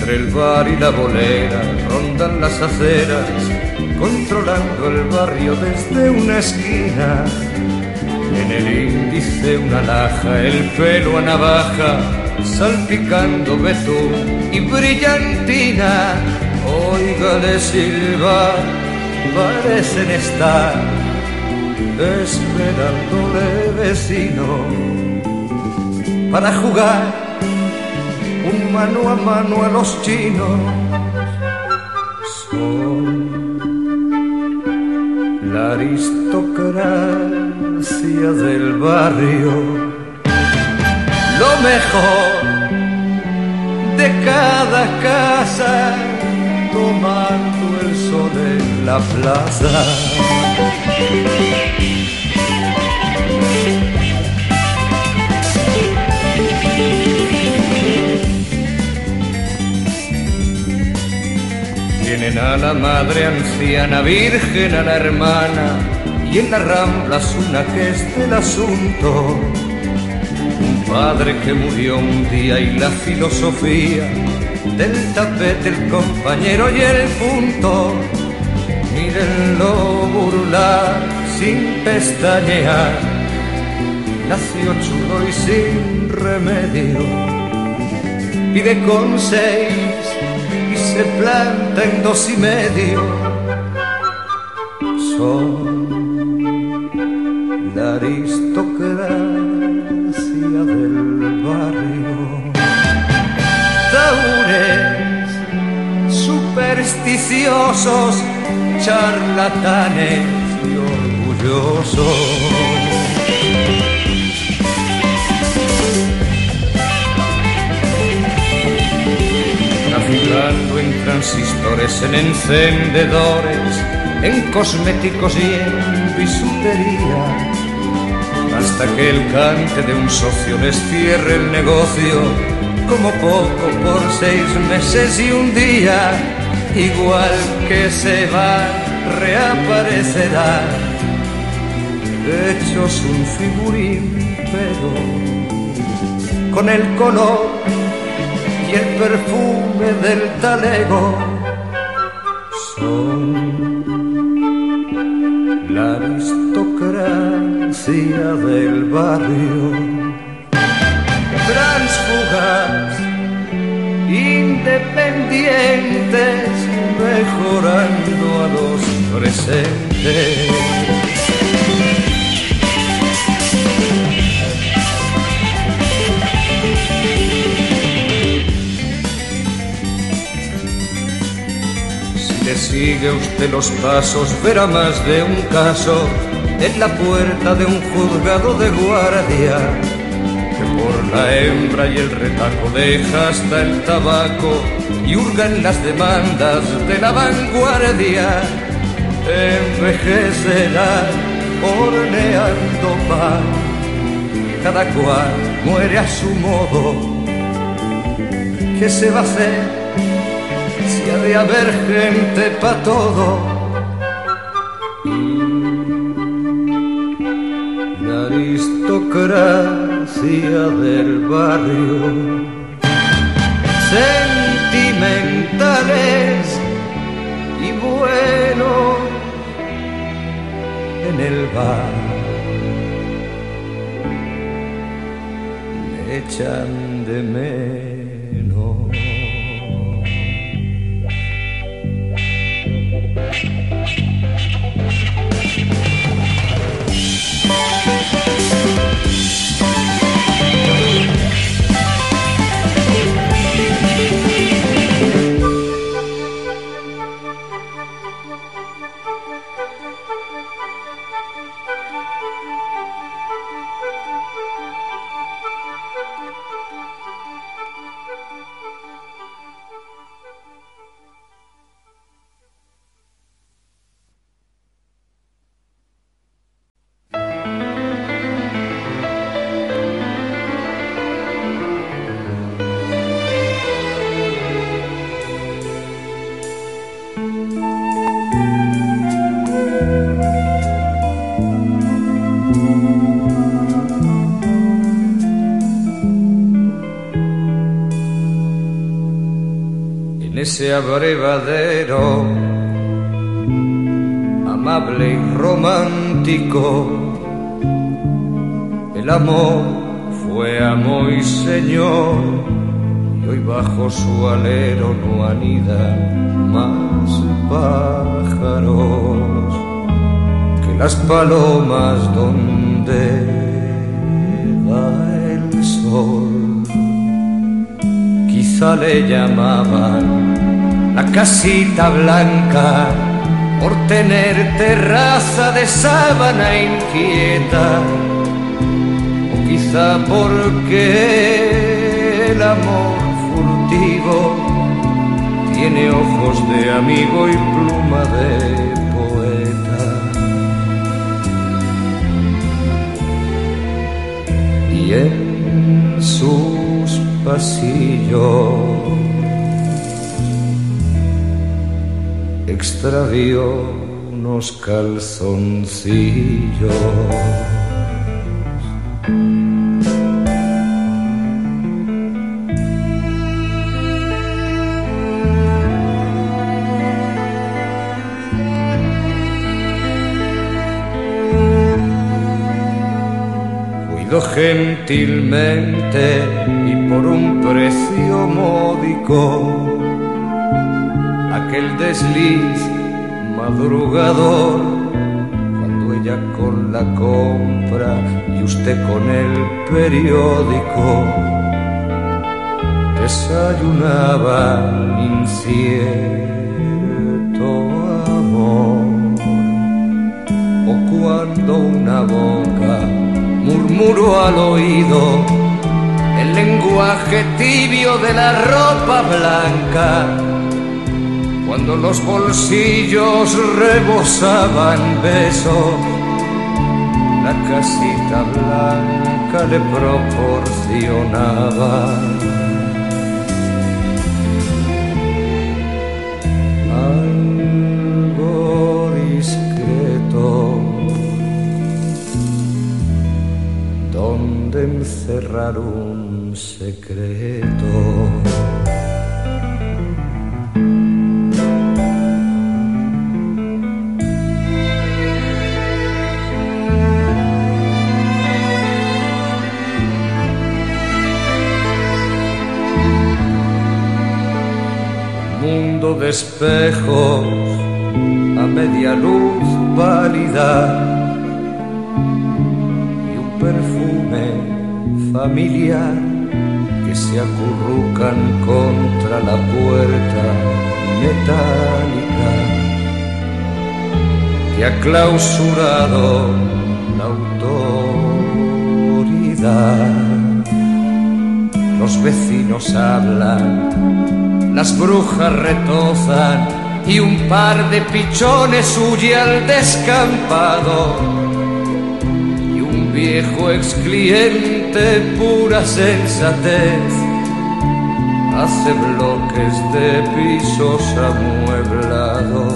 Entre el bar y la bolera rondan las aceras, controlando el barrio desde una esquina. En el índice una laja, el pelo a navaja, salpicando betún y brillantina. Oígale silba, parecen estar esperándole vecino para jugar un mano a mano a los chinos. Son la aristocracia del barrio, lo mejor de cada casa, tomando el sol en la plaza. Tienen a la madre anciana, virgen a la hermana, y en las ramblas una que es del asunto. Un padre que murió un día y la filosofía del tapete, el compañero y el punto. Mírenlo burlar sin pestañear, nació chulo y sin remedio. Pide con seis y se planta en dos y medio. Son la aristocracia del barrio. Taures supersticiosos, charlatanes y orgullosos. En transistores, en encendedores, en cosméticos y en bisutería, hasta que el cante de un socio les el negocio, como poco por seis meses y un día, igual que se va, reaparecerá, hechos un figurín, pero con el color y el perfume del talego son la aristocracia del barrio. Transfugas, independientes, mejorando a los presentes. Sigue usted los pasos, verá más de un caso en la puerta de un juzgado de guardia, que por la hembra y el retaco deja hasta el tabaco y hurga en las demandas de la vanguardia. Envejecerá horneando pan, cada cual muere a su modo. ¿Qué se va a hacer? De haber gente pa' todo. La aristocracia del barrio, sentimentales y buenos en el bar. Echan de menos. Ese abrevadero amable y romántico. El amor fue amo y señor, y hoy bajo su alero no anidan más pájaros que las palomas donde va el sol le llamaban la casita blanca por tener terraza de sábana inquieta o quizá porque el amor furtivo tiene ojos de amigo y pluma de poeta. Y en sus pasillo extravió unos calzoncillos. gentilmente y por un precio módico aquel desliz madrugador cuando ella con la compra y usted con el periódico desayunaba incierto amor o cuando una boca murmuro al oído el lenguaje tibio de la ropa blanca. Cuando los bolsillos rebosaban besos, la casita blanca le proporcionaba. Algo discreto donde encerrar un secreto. Espejos a media luz válida perfume familiar que se acurrucan contra la puerta metálica que ha clausurado la autoridad. Los vecinos hablan, las brujas retozan y un par de pichones huye al descampado viejo ex cliente, pura sensatez, hace bloques de pisos amueblados.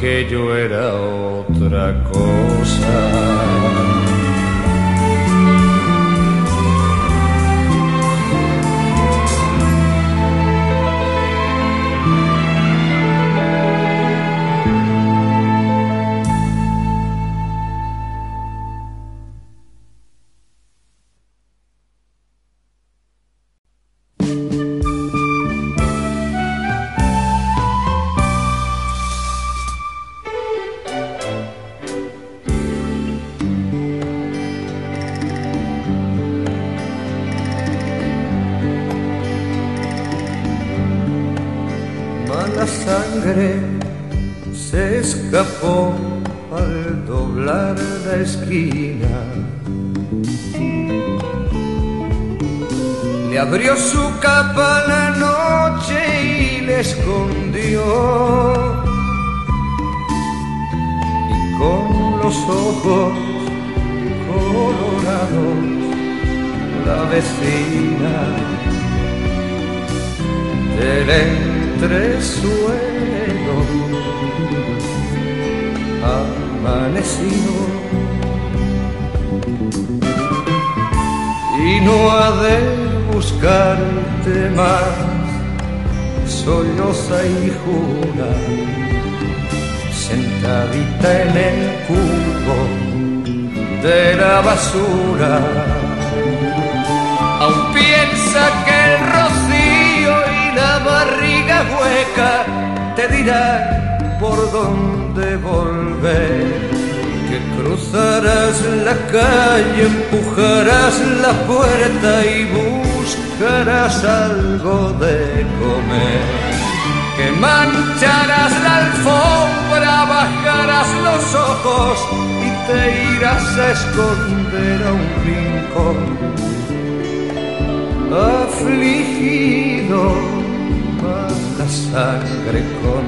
Pero aquello era otra cosa. abrió su capa la noche y le escondió. Y con los ojos colorados, la vecina del entresuelo amanecido. Y no ha de buscarte más solloza y jura sentadita en el cubo de la basura aún piensa que el rocío y la barriga hueca te dirán por dónde volver. Que cruzarás la calle, empujarás la puerta y buscarás algo de comer. Que mancharás la alfombra, bajarás los ojos y te irás a esconder a un rincón afligido, la sangre con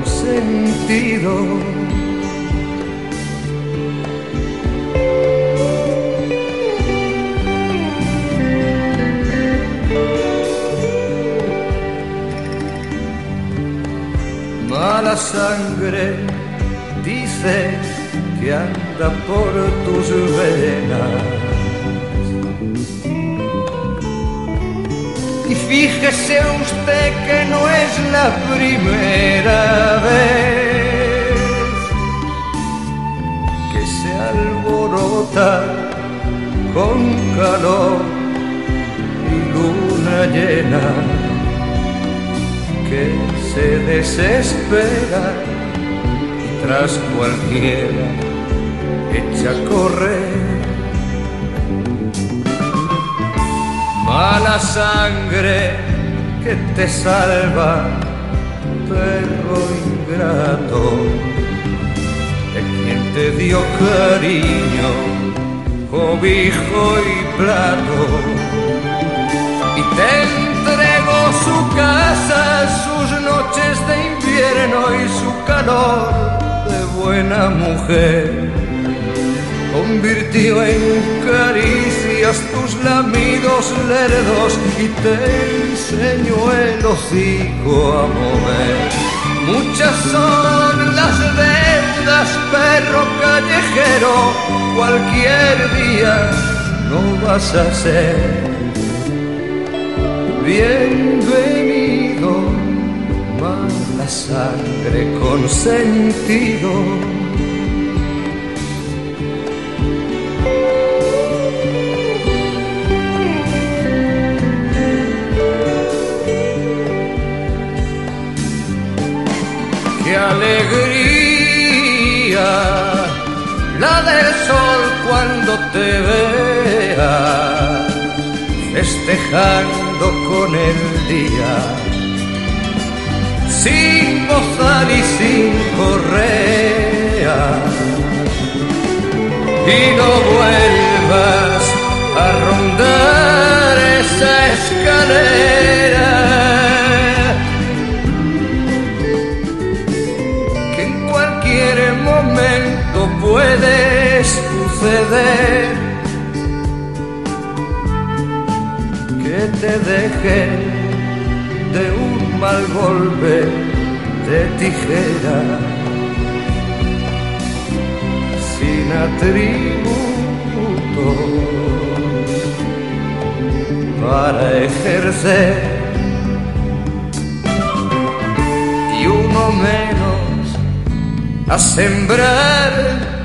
sangre dice que anda por tus venas. Fíjese usted que no es la primera vez que se alborota con calor y luna llena, que se desespera tras cualquiera echa a correr. Mala sangre que te salva, perro ingrato, de quien te dio cariño, cobijo y plato, y te entregó su casa, y su calor de buena mujer convirtió en caricias tus lamidos lerdos y te enseñó el hocico a mover. Muchas son las deudas, perro callejero, cualquier día no vas a ser sangre con sentido. Alegría, la del sol cuando te vea, festejando con el día, sin gozar y sin correa, y no vuelvas a rondar esa escalera. Puede suceder que te deje de un mal golpe de tijera. Sin atributos para ejercer. Y uno menos a sembrar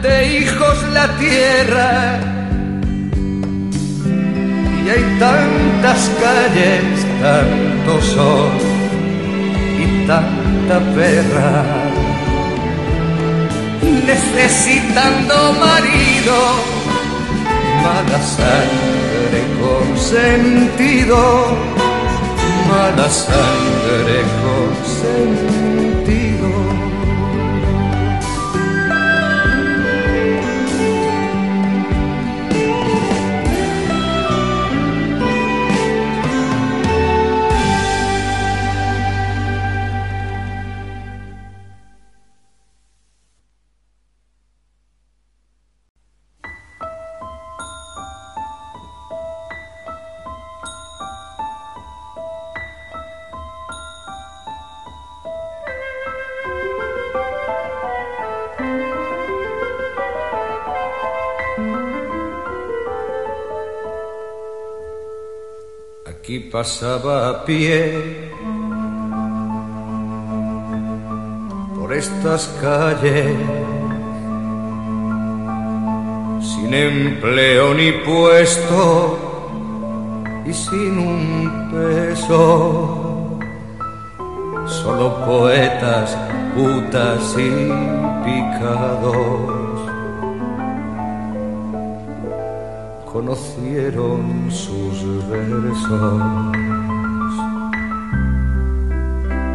de hijos la tierra. Y hay tantas calles, tanto sol y tanta perra necesitando marido, mala sangre con sentido, mala sangre con sentido. Pasaba a pie por estas calles sin empleo ni puesto y sin un peso. Solo poetas, putas y picados conocieron sus versos.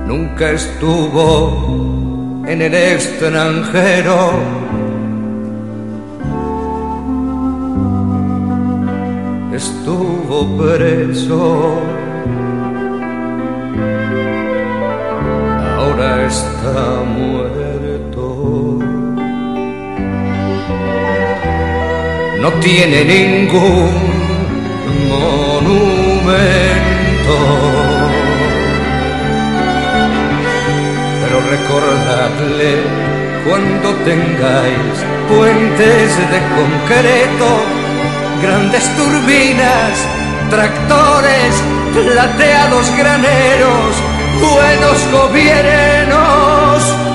Nunca estuvo en el extranjero estuvo preso. Ahora está muerto. No tiene ningún monumento. Pero recordadle cuando tengáis puentes de concreto grandes turbinas, tractores, plateados graneros, buenos gobiernos.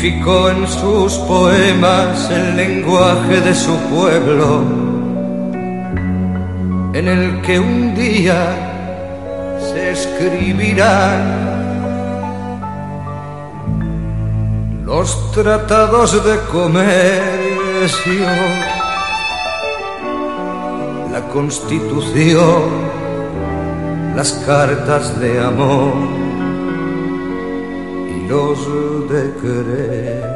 En sus poemas el lenguaje de su pueblo, en el que un día se escribirán los tratados de comercio, la constitución, las cartas de amor los de querer.